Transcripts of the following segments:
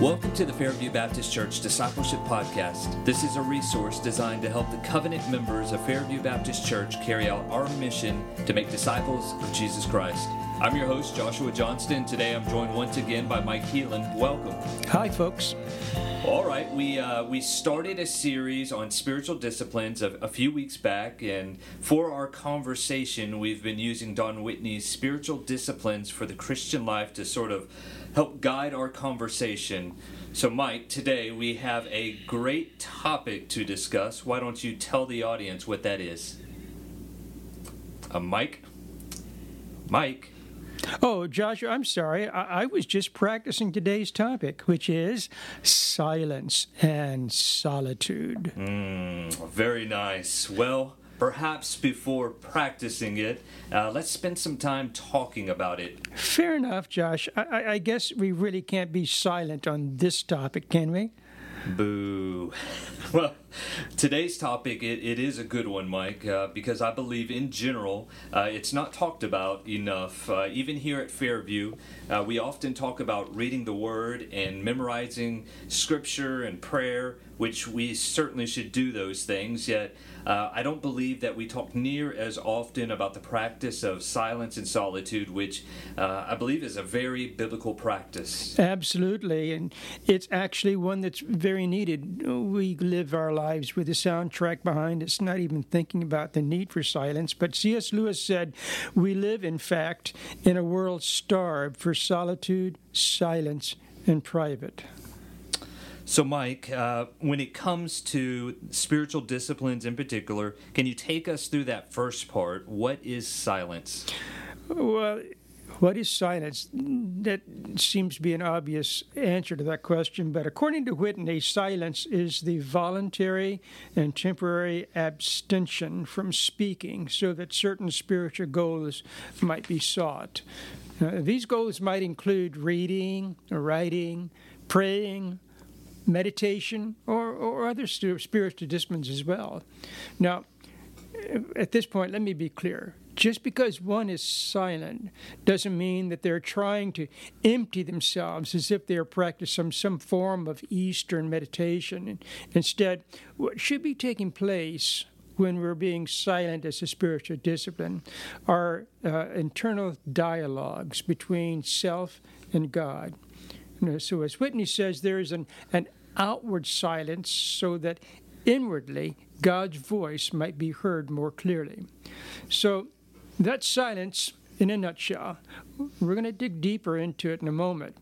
Welcome to the Fairview Baptist Church Discipleship Podcast. This is a resource designed to help the covenant members of Fairview Baptist Church carry out our mission to make disciples of Jesus Christ. I'm your host, Joshua Johnston. Today I'm joined once again by Mike Heelan. Welcome. Hi, folks. All right, we uh, we started a series on spiritual disciplines a, a, few weeks back, and for our conversation, we've been using Don Whitney's spiritual disciplines for the Christian life to sort of help guide our conversation. So, Mike, today we have a great topic to discuss. Why don't you tell the audience what that is? Uh, Mike? Mike? Oh, Joshua, I'm sorry. I-, I, was just practicing today's topic, which is silence and solitude. Mm, very nice. Well, perhaps before practicing it, uh, let's spend some time talking about it. Fair enough, Josh. I, I guess we really can't be silent on this topic, can we? Boo. well, today's topic it, it is a good one, Mike, uh, because I believe in general uh, it's not talked about enough. Uh, even here at Fairview, uh, we often talk about reading the Word and memorizing Scripture and prayer, which we certainly should do those things. Yet uh, I don't believe that we talk near as often about the practice of silence and solitude, which uh, I believe is a very biblical practice. Absolutely, and it's actually one that's very needed. We live our lives with a soundtrack behind us, not even thinking about the need for silence. But C.S. Lewis said, We live, in fact, in a world starved for solitude, silence, and private. So, Mike, uh, when it comes to spiritual disciplines in particular, can you take us through that first part? What is silence? Well, what is silence? That seems to be an obvious answer to that question, but according to Whitney, silence is the voluntary and temporary abstention from speaking so that certain spiritual goals might be sought. Uh, these goals might include reading, writing, praying, meditation, or, or other spiritual disciplines as well. Now, at this point, let me be clear. Just because one is silent doesn't mean that they're trying to empty themselves as if they're practicing some, some form of Eastern meditation. Instead, what should be taking place when we're being silent as a spiritual discipline are uh, internal dialogues between self and God. So, as Whitney says, there is an, an outward silence so that inwardly God's voice might be heard more clearly. So, that silence, in a nutshell, we're going to dig deeper into it in a moment.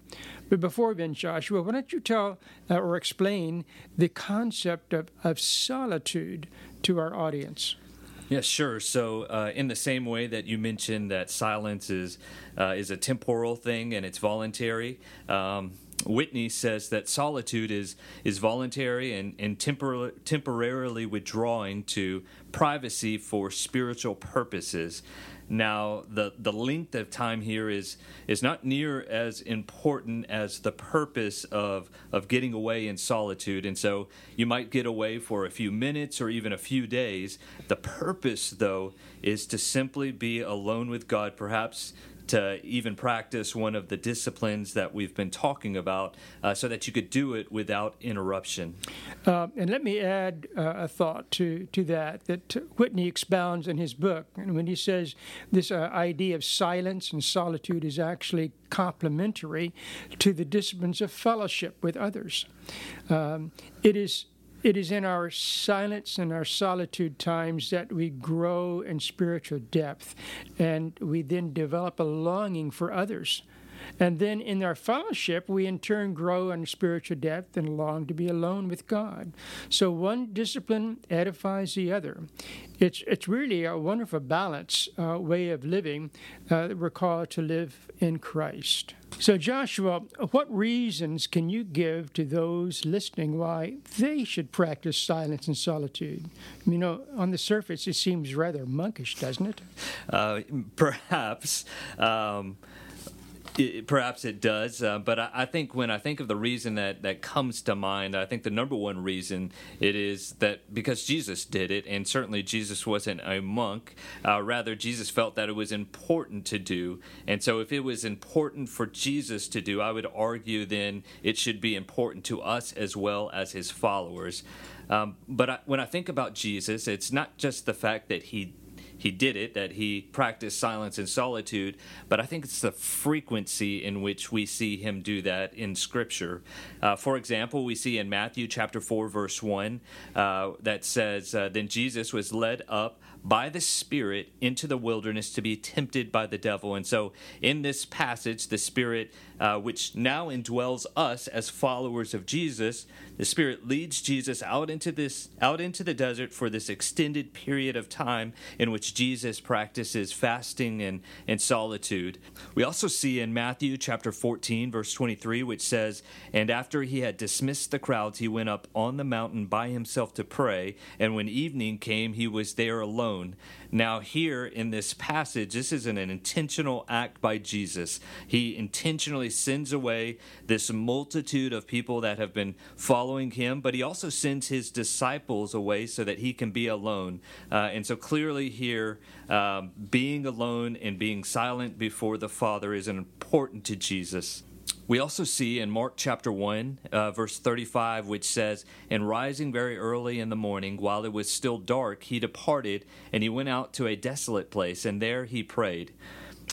But before then, Joshua, why don't you tell uh, or explain the concept of, of solitude to our audience? Yes, sure. So, uh, in the same way that you mentioned that silence is uh, is a temporal thing and it's voluntary, um, Whitney says that solitude is is voluntary and, and tempor- temporarily withdrawing to privacy for spiritual purposes. Now, the, the length of time here is is not near as important as the purpose of of getting away in solitude. And so you might get away for a few minutes or even a few days. The purpose, though, is to simply be alone with God, perhaps to even practice one of the disciplines that we've been talking about uh, so that you could do it without interruption. Uh, and let me add uh, a thought to, to that that Whitney expounds in his book. And when he says this uh, idea of silence and solitude is actually complementary to the disciplines of fellowship with others, um, it is it is in our silence and our solitude times that we grow in spiritual depth, and we then develop a longing for others. And then in our fellowship, we in turn grow in spiritual depth and long to be alone with God. So one discipline edifies the other. It's, it's really a wonderful balance uh, way of living uh, that we're called to live in Christ. So, Joshua, what reasons can you give to those listening why they should practice silence and solitude? You know, on the surface, it seems rather monkish, doesn't it? Uh, perhaps. Um, It, perhaps it does, uh, but I, I, think when I think of the reason that, that comes to mind, I think the number one reason it is that because Jesus did it, and certainly Jesus wasn't a monk. Uh, rather, Jesus felt that it was important to do, and so if it was important for Jesus to do, I would argue then it should be important to us as well as his followers. Um, but I, when I think about Jesus, it's not just the fact that he he did it, that he practiced silence and solitude, but I think it's the frequency in which we see him do that in Scripture. Uh, for example, we see in Matthew chapter 4, verse 1, uh, that says, uh, Then Jesus was led up by the Spirit into the wilderness to be tempted by the devil. And so, in this passage, the Spirit, uh, which now indwells us as followers of Jesus, the Spirit leads Jesus out into this out into the desert for this extended period of time in which Jesus practices fasting and, and solitude. We also see in Matthew chapter 14, verse 23, which says, And after he had dismissed the crowds, he went up on the mountain by himself to pray, and when evening came, he was there alone. Now, here in this passage, this is an intentional act by Jesus. He intentionally sends away this multitude of people that have been following him, but he also sends his disciples away so that he can be alone. Uh, and so clearly, here, um, being alone and being silent before the Father is important to Jesus. We also see in Mark chapter 1, uh, verse 35, which says, And rising very early in the morning, while it was still dark, he departed, and he went out to a desolate place, and there he prayed.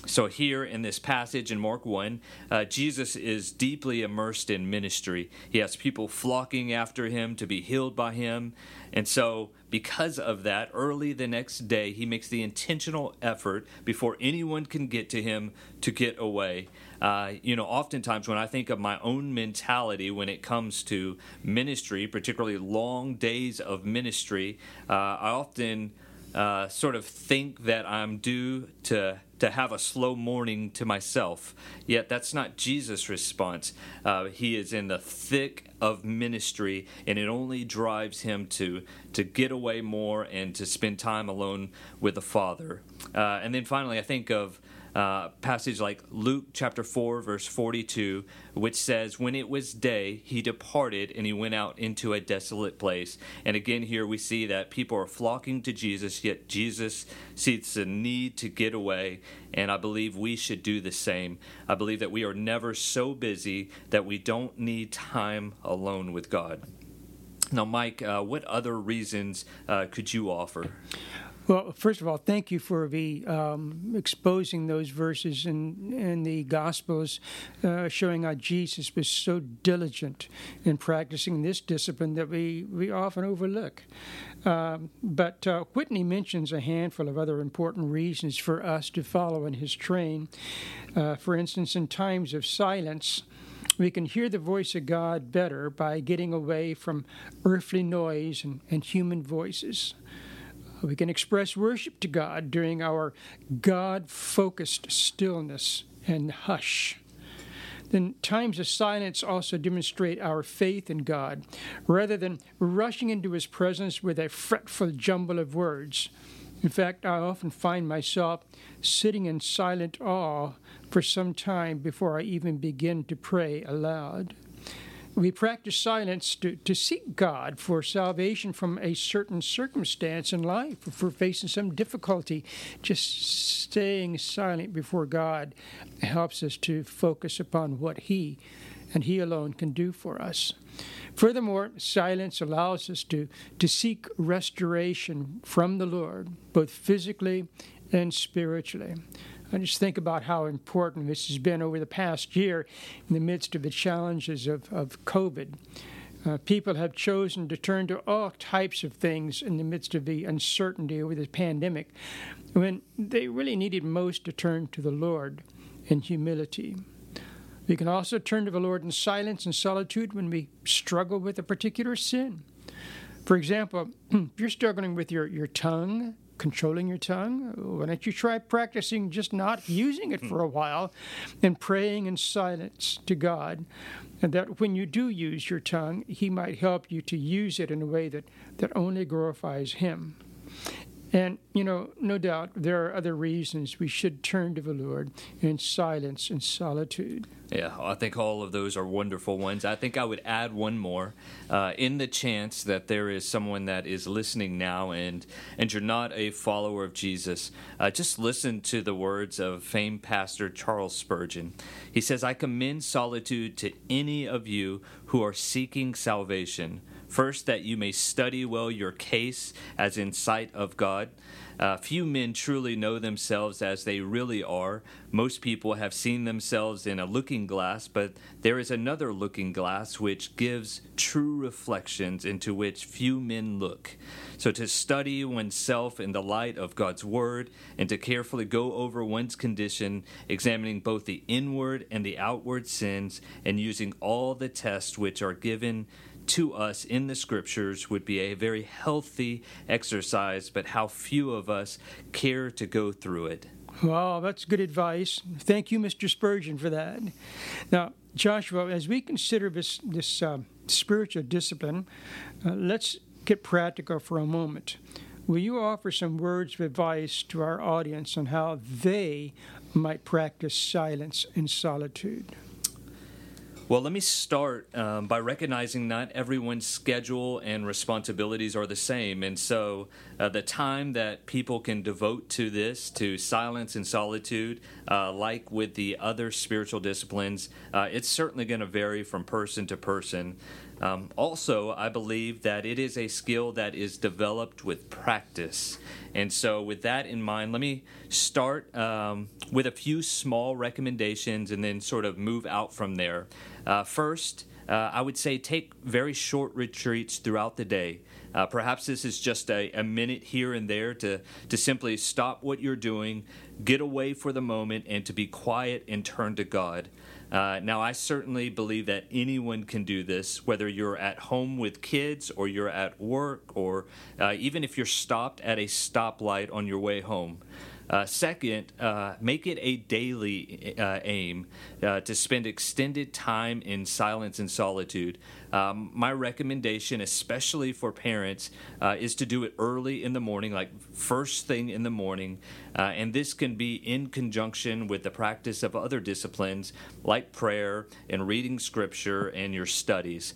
So, here in this passage in Mark 1, uh, Jesus is deeply immersed in ministry. He has people flocking after him to be healed by him. And so, because of that, early the next day, he makes the intentional effort before anyone can get to him to get away. Uh, you know, oftentimes when I think of my own mentality when it comes to ministry, particularly long days of ministry, uh, I often uh, sort of think that I'm due to to have a slow morning to myself. Yet that's not Jesus' response. Uh, he is in the thick of ministry, and it only drives him to to get away more and to spend time alone with the Father. Uh, and then finally, I think of uh, passage like Luke chapter 4, verse 42, which says, When it was day, he departed and he went out into a desolate place. And again, here we see that people are flocking to Jesus, yet Jesus sees the need to get away. And I believe we should do the same. I believe that we are never so busy that we don't need time alone with God. Now, Mike, uh, what other reasons uh, could you offer? Well, first of all, thank you for the um, exposing those verses in in the Gospels, uh, showing how Jesus was so diligent in practicing this discipline that we we often overlook. Um, but uh, Whitney mentions a handful of other important reasons for us to follow in his train. Uh, for instance, in times of silence. We can hear the voice of God better by getting away from earthly noise and, and human voices. We can express worship to God during our God focused stillness and hush. Then times of silence also demonstrate our faith in God. Rather than rushing into His presence with a fretful jumble of words, in fact, I often find myself sitting in silent awe for some time before I even begin to pray aloud. We practice silence to, to seek God for salvation from a certain circumstance in life. If we're facing some difficulty, just staying silent before God helps us to focus upon what He and He alone can do for us. Furthermore, silence allows us to, to seek restoration from the Lord, both physically and spiritually. I just think about how important this has been over the past year in the midst of the challenges of, of COVID. Uh, people have chosen to turn to all types of things in the midst of the uncertainty over the pandemic when they really needed most to turn to the Lord in humility. We can also turn to the Lord in silence and solitude when we struggle with a particular sin. For example, if you're struggling with your, your tongue, controlling your tongue? Why don't you try practicing just not using it hmm. for a while and praying in silence to God? And that when you do use your tongue, He might help you to use it in a way that, that only glorifies Him. And, you know, no doubt there are other reasons we should turn to the Lord in silence and solitude. Yeah, I think all of those are wonderful ones. I think I would add one more. Uh, in the chance that there is someone that is listening now and, and you're not a follower of Jesus, uh, just listen to the words of famed pastor Charles Spurgeon. He says, I commend solitude to any of you who are seeking salvation. First, that you may study well your case as in sight of God. Uh, few men truly know themselves as they really are. Most people have seen themselves in a looking glass, but there is another looking glass which gives true reflections into which few men look. So, to study oneself in the light of God's Word and to carefully go over one's condition, examining both the inward and the outward sins, and using all the tests which are given to us in the scriptures would be a very healthy exercise, but how few of us care to go through it. Well, that's good advice. Thank you, Mr. Spurgeon, for that. Now, Joshua, as we consider this this uh, spiritual discipline, uh, let's get practical for a moment. Will you offer some words of advice to our audience on how they might practice silence and solitude? Well, let me start um, by recognizing not everyone's schedule and responsibilities are the same. And so uh, the time that people can devote to this, to silence and solitude, uh, like with the other spiritual disciplines, uh, it's certainly going to vary from person to person. Um, also, I believe that it is a skill that is developed with practice. And so, with that in mind, let me start um, with a few small recommendations and then sort of move out from there. Uh, first, uh, I would say take very short retreats throughout the day. Uh, perhaps this is just a, a, minute here and there to, to simply stop what you're doing, get away for the moment, and to be quiet and turn to God. Uh, now, I certainly believe that anyone can do this, whether you're at home with kids or you're at work or uh, even if you're stopped at a stoplight on your way home. Uh, second, uh, make it a daily uh, aim uh, to spend extended time in silence and solitude. Um, my recommendation, especially for parents, uh, is to do it early in the morning, like first thing in the morning. Uh, and this can be in conjunction with the practice of other disciplines like prayer and reading scripture and your studies.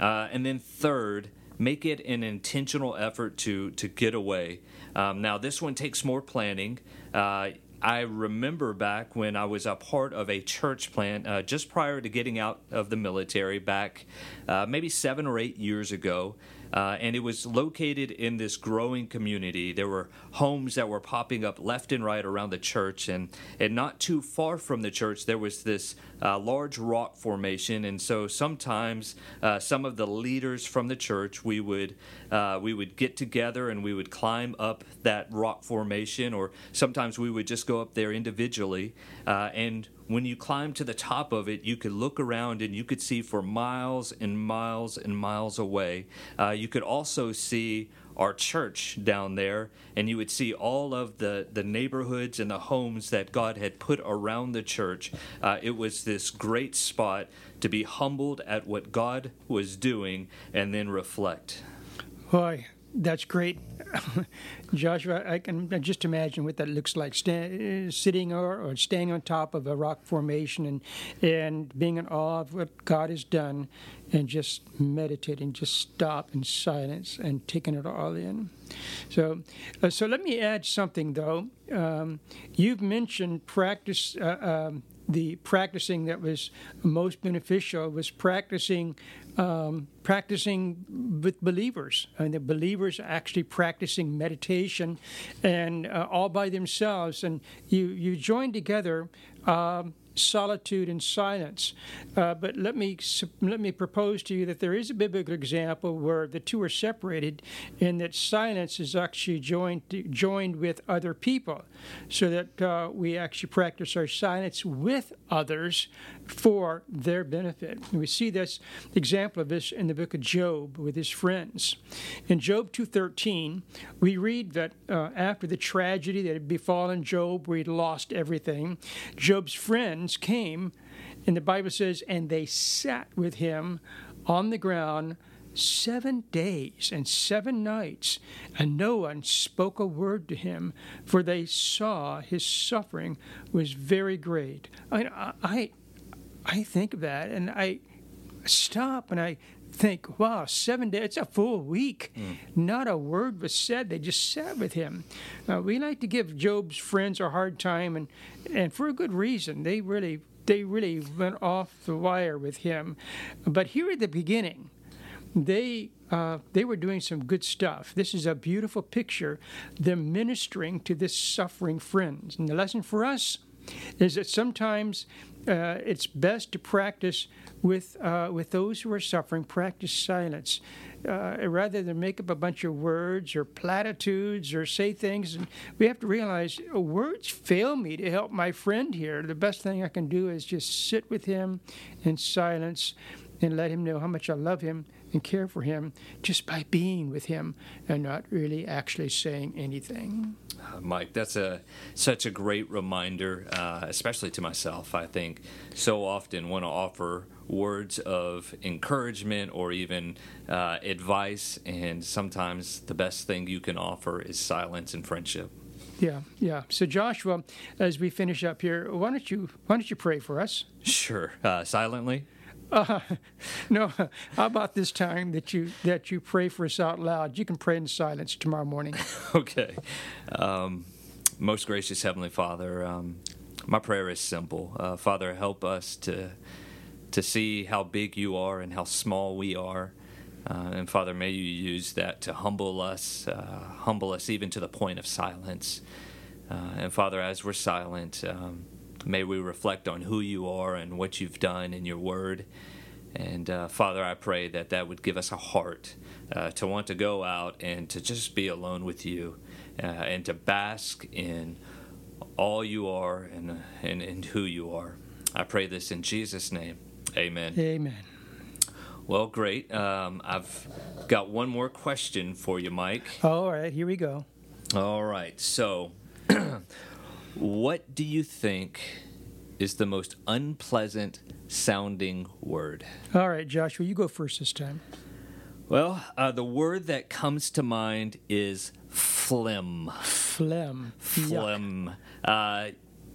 and then, third, make it an intentional effort to to get away. Um, now, this one takes more planning. Uh, I remember back when I was a part of a church plant uh, just prior to getting out of the military, back uh, maybe seven or eight years ago. Uh, and it was located in this growing community. There were homes that were popping up left and right around the church, and, and not too far from the church, there was this uh, large rock formation. And so sometimes uh, some of the leaders from the church, we would uh, we would get together and we would climb up that rock formation, or sometimes we would just go up there individually uh, and when you climbed to the top of it, you could look around and you could see for miles and miles and miles away. Uh, you could also see our church down there, and you would see all of the, the neighborhoods and the homes that God had put around the church. Uh, it was this great spot to be humbled at what God was doing and then reflect. Boy, that's great. Joshua, I can just imagine what that looks like, stand, sitting or, or standing on top of a rock formation and, and being in awe of what God has done and just meditating, just stop in silence and taking it all in. So, uh, so let me add something though. Um, you've mentioned practice. Uh, um, the practicing that was most beneficial was practicing um, practicing with believers. I mean, the believers actually practicing meditation and uh, all by themselves. And you, you join together um, solitude and silence. Uh, but let me let me propose to you that there is a biblical example where the two are separated, and that silence is actually joined joined with other people, so that uh, we actually practice our silence with others for their benefit. And we see this example of this in the book of Job with his friends. In Job 2:13, we read that uh, after the tragedy that had befallen Job, where he'd lost everything, Job's friends came, and the Bible says, and they sat with him on the ground, seven days and seven nights, and no one spoke a word to him, for they saw his suffering was very great. I, I, I think of that, and I stop and I think, wow, seven days, it's a full week. Mm. Not a word was said. They just sat with him. Uh, we like to give Job's friends a hard time, and, and for a good reason. They really, they really went off the wire with him. But here at the beginning, they uh, they were doing some good stuff. This is a beautiful picture. They're ministering to this suffering friend. And the lesson for us is that sometimes uh, it's best to practice with uh, with those who are suffering. Practice silence, uh, rather than make up a bunch of words or platitudes or say things. And we have to realize uh, words fail me to help my friend here. The best thing I can do is just sit with him in silence and let him know how much I love him and care for him just by being with him and not really actually saying anything. Uh, Mike, that's a such a great reminder, uh, especially to myself. I think so often want to offer words of encouragement or even uh, advice, and sometimes the best thing you can offer is silence and friendship. Yeah, yeah. So Joshua, as we finish up here, why don't you why don't you pray for us? Sure. Uh, silently. Uh, no. How about this time that you that you pray for us out loud? You can pray in silence tomorrow morning. okay. Um, most gracious Heavenly Father, um, my prayer is simple. Uh, Father, help us to to see how big you are and how small we are. Uh, and Father, may you use that to humble us, uh, humble us even to the point of silence. Uh, and Father, as we're silent, um, May we reflect on who you are and what you've done in your word. And uh, Father, I pray that that would give us a heart uh, to want to go out and to just be alone with you uh, and to bask in all you are and, and, and who you are. I pray this in Jesus' name. Amen. Amen. Well, great. Um, I've got one more question for you, Mike. All right, here we go. All right. So, What do you think is the most unpleasant sounding word? All right, Joshua, you go first this time. Well, uh, the word that comes to mind is phlegm. Phlegm. Phlegm. Uh,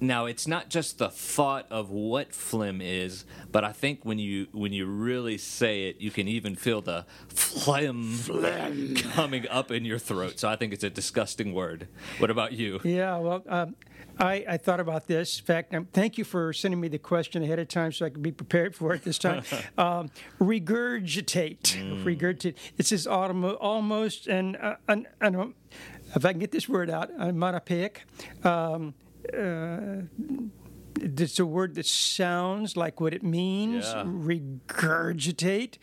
now, it's not just the thought of what phlegm is, but I think when you when you really say it, you can even feel the phlegm, phlegm. coming up in your throat. So I think it's a disgusting word. What about you? Yeah, well, um, I, I, thought about this. In fact, um, thank you for sending me the question ahead of time so I could be prepared for it this time. um, regurgitate. Mm. Regurgitate. It's this autom- almost an, uh, an, an, if I can get this word out, monopaic. Um, it's a word that sounds like what it means. Yeah. Regurgitate.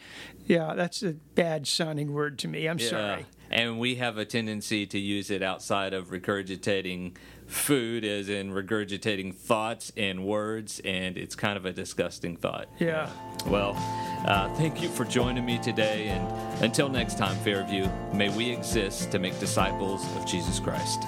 Yeah, that's a bad sounding word to me. I'm yeah. sorry. And we have a tendency to use it outside of regurgitating food, as in regurgitating thoughts and words, and it's kind of a disgusting thought. Yeah. Well, uh, thank you for joining me today, and until next time, Fairview, may we exist to make disciples of Jesus Christ.